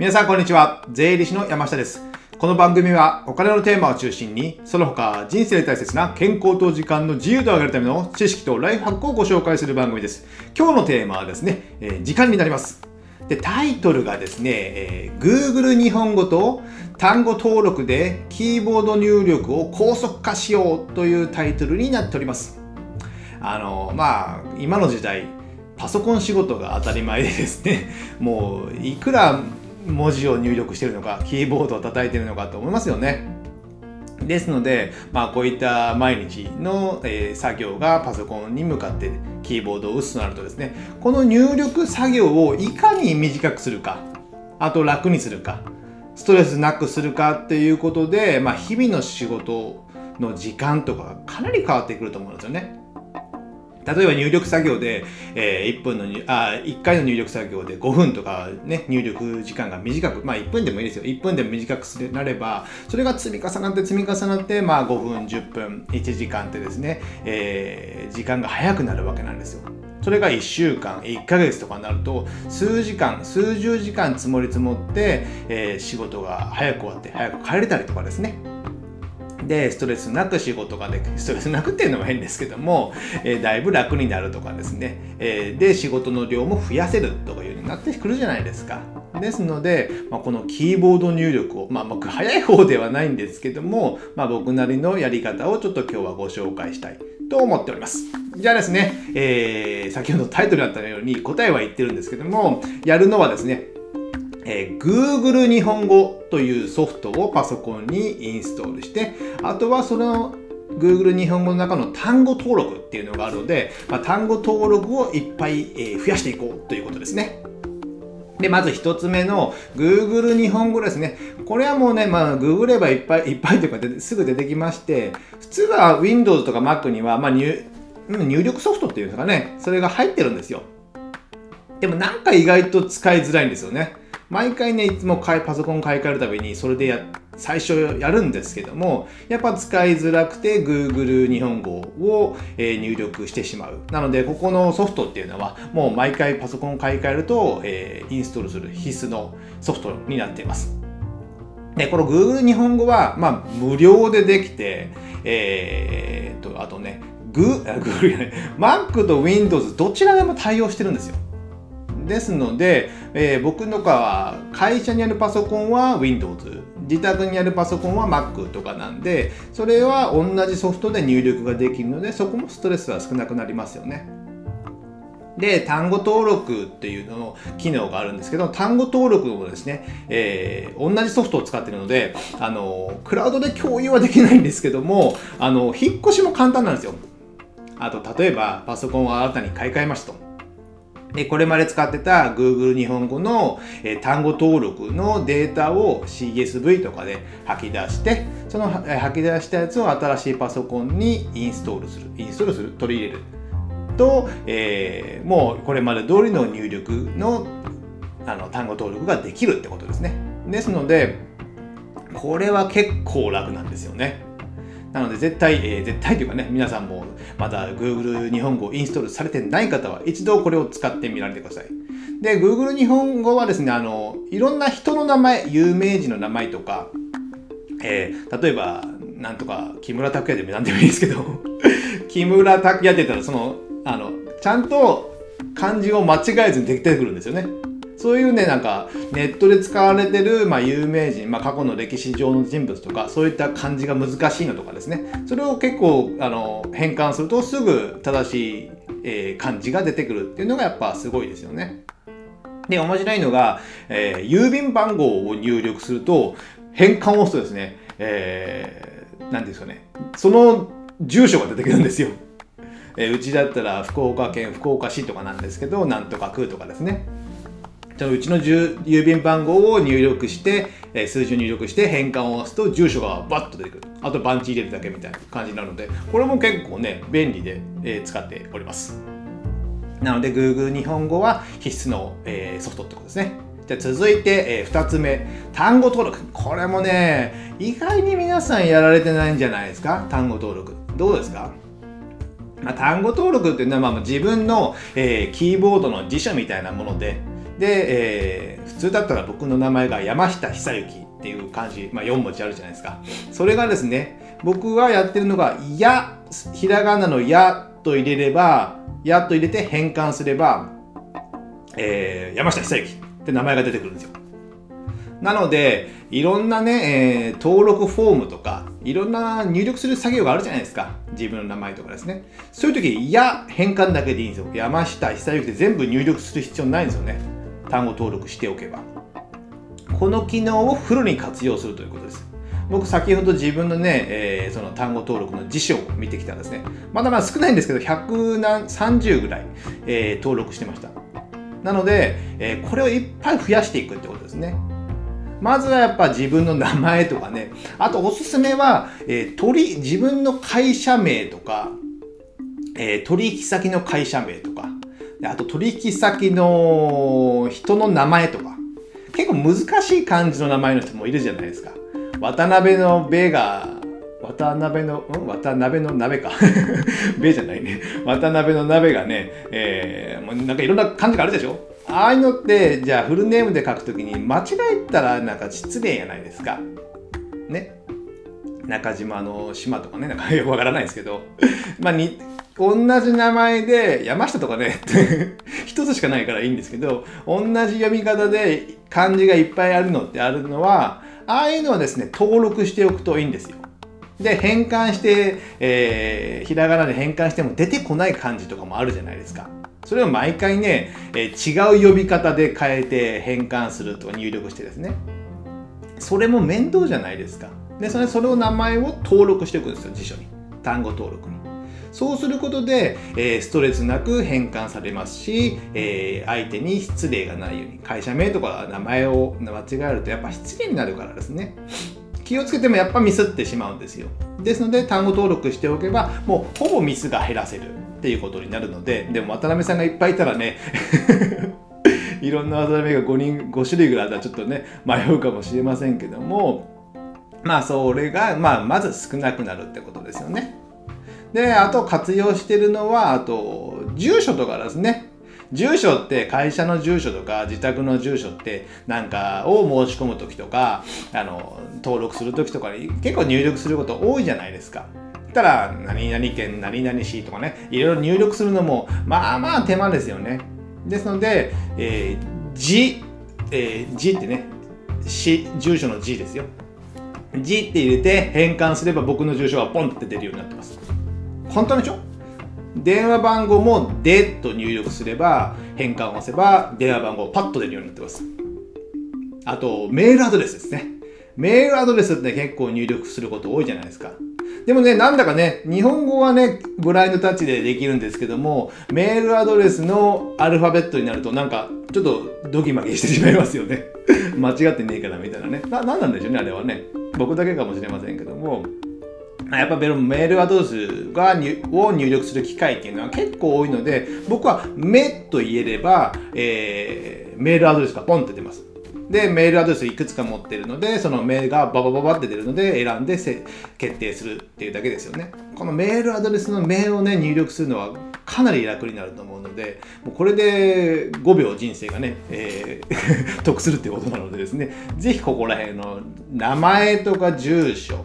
皆さんこんにちは。税理士の山下です。この番組はお金のテーマを中心に、その他人生で大切な健康と時間の自由度を上げるための知識とライフハックをご紹介する番組です。今日のテーマはですね、えー、時間になります。で、タイトルがですね、えー、Google 日本語と単語登録でキーボード入力を高速化しようというタイトルになっております。あの、まあ、今の時代、パソコン仕事が当たり前でですね、もういくら文字を入力してるのかキーボードを叩いてるのかと思いますよね。ですので、まあ、こういった毎日の、えー、作業がパソコンに向かってキーボードを打つとなるとですねこの入力作業をいかに短くするかあと楽にするかストレスなくするかっていうことで、まあ、日々の仕事の時間とかがかなり変わってくると思うんですよね。例えば入力作業で、えー、1分のあ1回の入力作業で5分とかね入力時間が短くまあ1分でもいいですよ1分でも短くなればそれが積み重なって積み重なってまあ5分10分1時間ってですね、えー、時間が早くなるわけなんですよ。それが1週間、1ヶ月とかになると、数時間、数十時間積もり積もって、えー、仕事が早く終わって、早く帰れたりとかですね。でストレスなく仕事ができストレスなくっていうのも変ですけども、えー、だいぶ楽になるとかですね、えー、で仕事の量も増やせるとかいうようになってくるじゃないですか。ですので、まあ、このキーボード入力を、まあ、僕早い方ではないんですけども、まあ、僕なりのやり方をちょっと今日はご紹介したいと思っております。じゃあですね、えー、先ほどタイトルだったように答えは言ってるんですけども、やるのはですね、えー、Google 日本語というソフトをパソコンにインストールして、あとはその Google 日本語の中の単語登録っていうのがあるので、まあ、単語登録をいっぱい、え、増やしていこうということですね。で、まず一つ目の Google 日本語ですね。これはもうね、まあ、ググればいっぱいいっぱいというかすぐ出てきまして、普通は Windows とか Mac には、まあ入、入力ソフトっていうんですかね、それが入ってるんですよ。でもなんか意外と使いづらいんですよね。毎回ね、いつもパソコン買い替えるたびにそれでや、最初やるんですけども、やっぱ使いづらくて Google 日本語を、え入力してしまう。なので、ここのソフトっていうのは、もう毎回パソコン買い替えると、えー、インストールする必須のソフトになっています。で、この Google 日本語は、まあ、無料でできて、えー、と、あとね、グ、グーじゃない、Mac と Windows どちらでも対応してるんですよ。ですので、えー、僕のかは会社にあるパソコンは Windows 自宅にあるパソコンは Mac とかなんでそれは同じソフトで入力ができるのでそこもストレスは少なくなりますよね。で、単語登録っていうのの機能があるんですけど、単語登録もですね、えー、同じソフトを使ってるので、あの、クラウドで共有はできないんですけども、あの、引っ越しも簡単なんですよ。あと、例えば、パソコンを新たに買い替えましたと。で、これまで使ってた Google 日本語の、え、単語登録のデータを CSV とかで吐き出して、その、え、吐き出したやつを新しいパソコンにインストールする。インストールする取り入れる。と、えー、もうこれまで通りの入力のあの単語登録ができるってことですね。ですので、これは結構楽なんですよね。なので絶対、えー、絶対というかね、皆さんもまだ Google 日本語をインストールされてない方は一度これを使ってみられてください。で、Google 日本語はですね、あの、いろんな人の名前、有名人の名前とか、えー、例えば、なんとか木村拓哉でも何でもいいですけど 木村拓哉って言ったら、その、あの、ちゃんと漢字を間違えずにできてくるんですよね。そういうね、なんか、ネットで使われてる、まあ、有名人、まあ、過去の歴史上の人物とか、そういった漢字が難しいのとかですね、それを結構、あの、変換するとすぐ正しい、えー、漢字が出てくるっていうのがやっぱすごいですよね。で、面白いのが、えー、郵便番号を入力すると、変換を押すとですね、えー、なんですかね、その住所が出てくるんですよ。えー、うちだったら福岡県福岡市とかなんですけど、なんとか区とかですね。そのうちの郵便番号を入力して、えー、数字を入力して変換を押すと住所がバッと出てくる。あと番地入れるだけみたいな感じになるので、これも結構ね、便利で、えー、使っております。なので Google 日本語は必須の、えー、ソフトってことですね。じゃ続いて、えー、2つ目、単語登録。これもね、意外に皆さんやられてないんじゃないですか？単語登録。どうですか？まあ、単語登録っていうのは、まあ、自分の、えー、キーボードの辞書みたいなもので、で、えー、普通だったら僕の名前が山下久之っていう漢字、まあ、4文字あるじゃないですか。それがですね、僕がやってるのが、や、ひらがなのやと入れれば、やと入れて変換すれば、えー、山下久之って名前が出てくるんですよ。なので、いろんなね、えー、登録フォームとか、いろんな入力する作業があるじゃないですか。自分の名前とかですね。そういう時、いや、変換だけでいいんですよ。山下久之って全部入力する必要ないんですよね。単語登録しておけば。この機能をフルに活用するということです。僕先ほど自分のね、えー、その単語登録の辞書を見てきたんですね。まだまだ少ないんですけど、130ぐらい、えー、登録してました。なので、えー、これをいっぱい増やしていくってことですね。まずはやっぱ自分の名前とかね、あとおすすめは、えー、取自分の会社名とか、えー、取引先の会社名とか、あと取引先の人の名前とか、結構難しい漢字の名前の人もいるじゃないですか。渡辺のベが、渡辺の、うん？渡辺の鍋か。ベじゃないね。渡辺の鍋がね、えー、もうなんかいろんな漢字があるでしょ？ああいうのって、じゃあフルネームで書くときに間違えたらなんか失礼やないですか。ね。中島の島とかね、なんかよくわからないですけど、まあに、同じ名前で、山下とかね、一つしかないからいいんですけど、同じ読み方で漢字がいっぱいあるのってあるのは、ああいうのはですね、登録しておくといいんですよ。で、変換して、えー、ひらがなで変換しても出てこない漢字とかもあるじゃないですか。それを毎回ね、えー、違う呼び方で変えて変換するとか入力してですね。それも面倒じゃないですか。で、それ、それを名前を登録しておくんですよ、辞書に。単語登録に。そうすることで、えー、ストレスなく変換されますし、えー、相手に失礼がないように、会社名とか名前を間違えるとやっぱ失礼になるからですね。気をつけてもやっぱミスってしまうんですよ。ですので単語登録しておけば、もうほぼミスが減らせるっていうことになるので、でも渡辺さんがいっぱいいたらね、いろんな渡辺が5人、5種類ぐらいあったらちょっとね、迷うかもしれませんけども、まあそれが、まあまず少なくなるってことですよね。で、あと活用してるのは、あと、住所とかですね。住所って会社の住所とか自宅の住所ってなんかを申し込む時とかあの登録する時とかに結構入力すること多いじゃないですか。たら何々県何々市とかねいろいろ入力するのもまあまあ手間ですよね。ですので、えー、字、えー、字ってね市住所の字ですよ。字って入れて変換すれば僕の住所がポンって出るようになってます。簡単でしょ？電話番号も「で」と入力すれば変換を押せば電話番号パッと出るようになってますあとメールアドレスですねメールアドレスって結構入力すること多いじゃないですかでもね、なんだかね、日本語はね、ブラインドタッチでできるんですけども、メールアドレスのアルファベットになると、なんか、ちょっとドキマキしてしまいますよね。間違ってねえからみたいなね。な、なんなんでしょうね、あれはね。僕だけかもしれませんけども。やっぱメールアドレスがを入力する機会っていうのは結構多いので、僕は目と言えれば、えー、メールアドレスがポンって出ます。で、メールアドレスいくつか持ってるので、そのメールがババババって出るので、選んで決定するっていうだけですよね。このメールアドレスの名をね、入力するのはかなり楽になると思うので、もうこれで5秒人生がね、えー 得するってことなのでですね、ぜひここら辺の名前とか住所、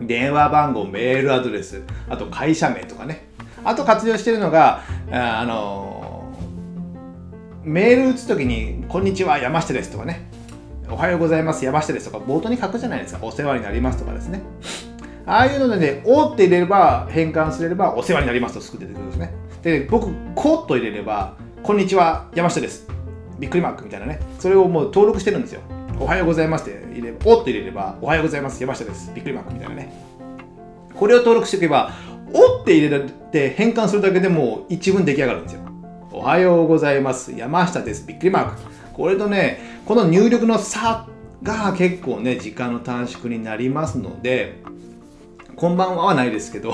電話番号、メールアドレス、あと会社名とかね。あと活用してるのが、あのメール打つときに、こんにちは、山下ですとかね。おはようございます、山下ですとか、冒頭に書くじゃないですか。お世話になりますとかですね。ああいうのでね、おって入れれば、変換すれば、お世話になりますとすぐ出てくるんですね。で、僕、こっと入れれば、こんにちは、山下です。びっくりマークみたいなね。それをもう登録してるんですよ。おはようございますって入れおって入れれば、おはようございます、山下です。びっくりマークみたいなね。これを登録しておけば、おって入れて変換するだけでも一文出来上がるんですよ。おはようございます、山下です。びっくりマーク。これとね、この入力の差が結構ね、時間の短縮になりますので、こんばんははないですけど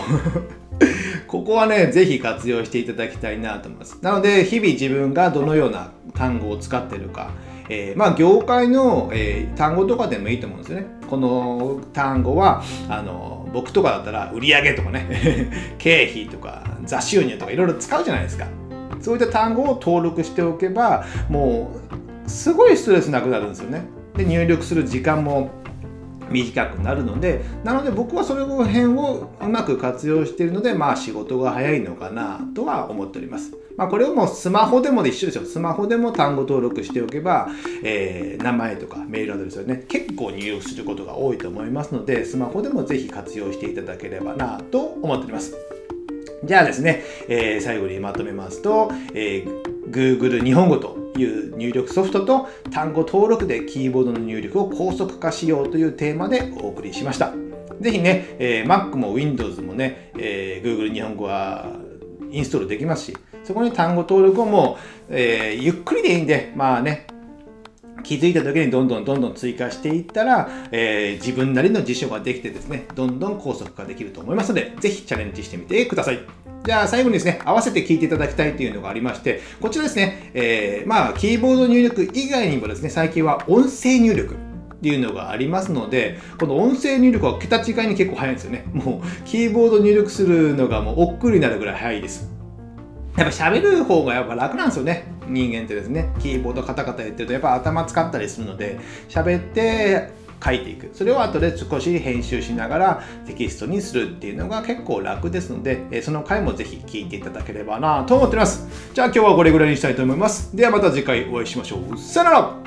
ここはね、ぜひ活用していただきたいなと思います。なので、日々自分がどのような単語を使ってるか、えー、まあ業界の、えー、単語とかでもいいと思うんですよね。この単語はあの僕とかだったら売上とかね 経費とか雑収入とかいろいろ使うじゃないですか。そういった単語を登録しておけばもうすごいストレスなくなるんですよねで入力する時間も短くなるのでなので僕はその辺をうまく活用しているのでまあ仕事が早いのかなとは思っております。まあ、これをもうスマホでもで一緒ですよ。スマホでも単語登録しておけば、えー、名前とかメールアドレスをね、結構入力することが多いと思いますので、スマホでもぜひ活用していただければなと思っております。じゃあですね、えー、最後にまとめますと、えー、Google 日本語という入力ソフトと単語登録でキーボードの入力を高速化しようというテーマでお送りしました。ぜひね、えー、Mac も Windows もね、えー、Google 日本語はインストールできますし、そこに単語登録をもう、えー、ゆっくりでいいんで、まあね、気づいた時にどんどんどんどん追加していったら、えー、自分なりの辞書ができてですね、どんどん高速化できると思いますので、ぜひチャレンジしてみてください。じゃあ最後にですね、合わせて聞いていただきたいというのがありまして、こちらですね、えー、まあ、キーボード入力以外にもですね、最近は音声入力。っていうのがありますので、この音声入力は桁違いに結構早いんですよね。もう、キーボード入力するのがもう億劫になるぐらい早いです。やっぱ喋る方がやっぱ楽なんですよね。人間ってですね。キーボードカタカタ言ってるとやっぱ頭使ったりするので、喋って書いていく。それを後で少し編集しながらテキストにするっていうのが結構楽ですので、その回もぜひ聴いていただければなと思っております。じゃあ今日はこれぐらいにしたいと思います。ではまた次回お会いしましょう。さよなら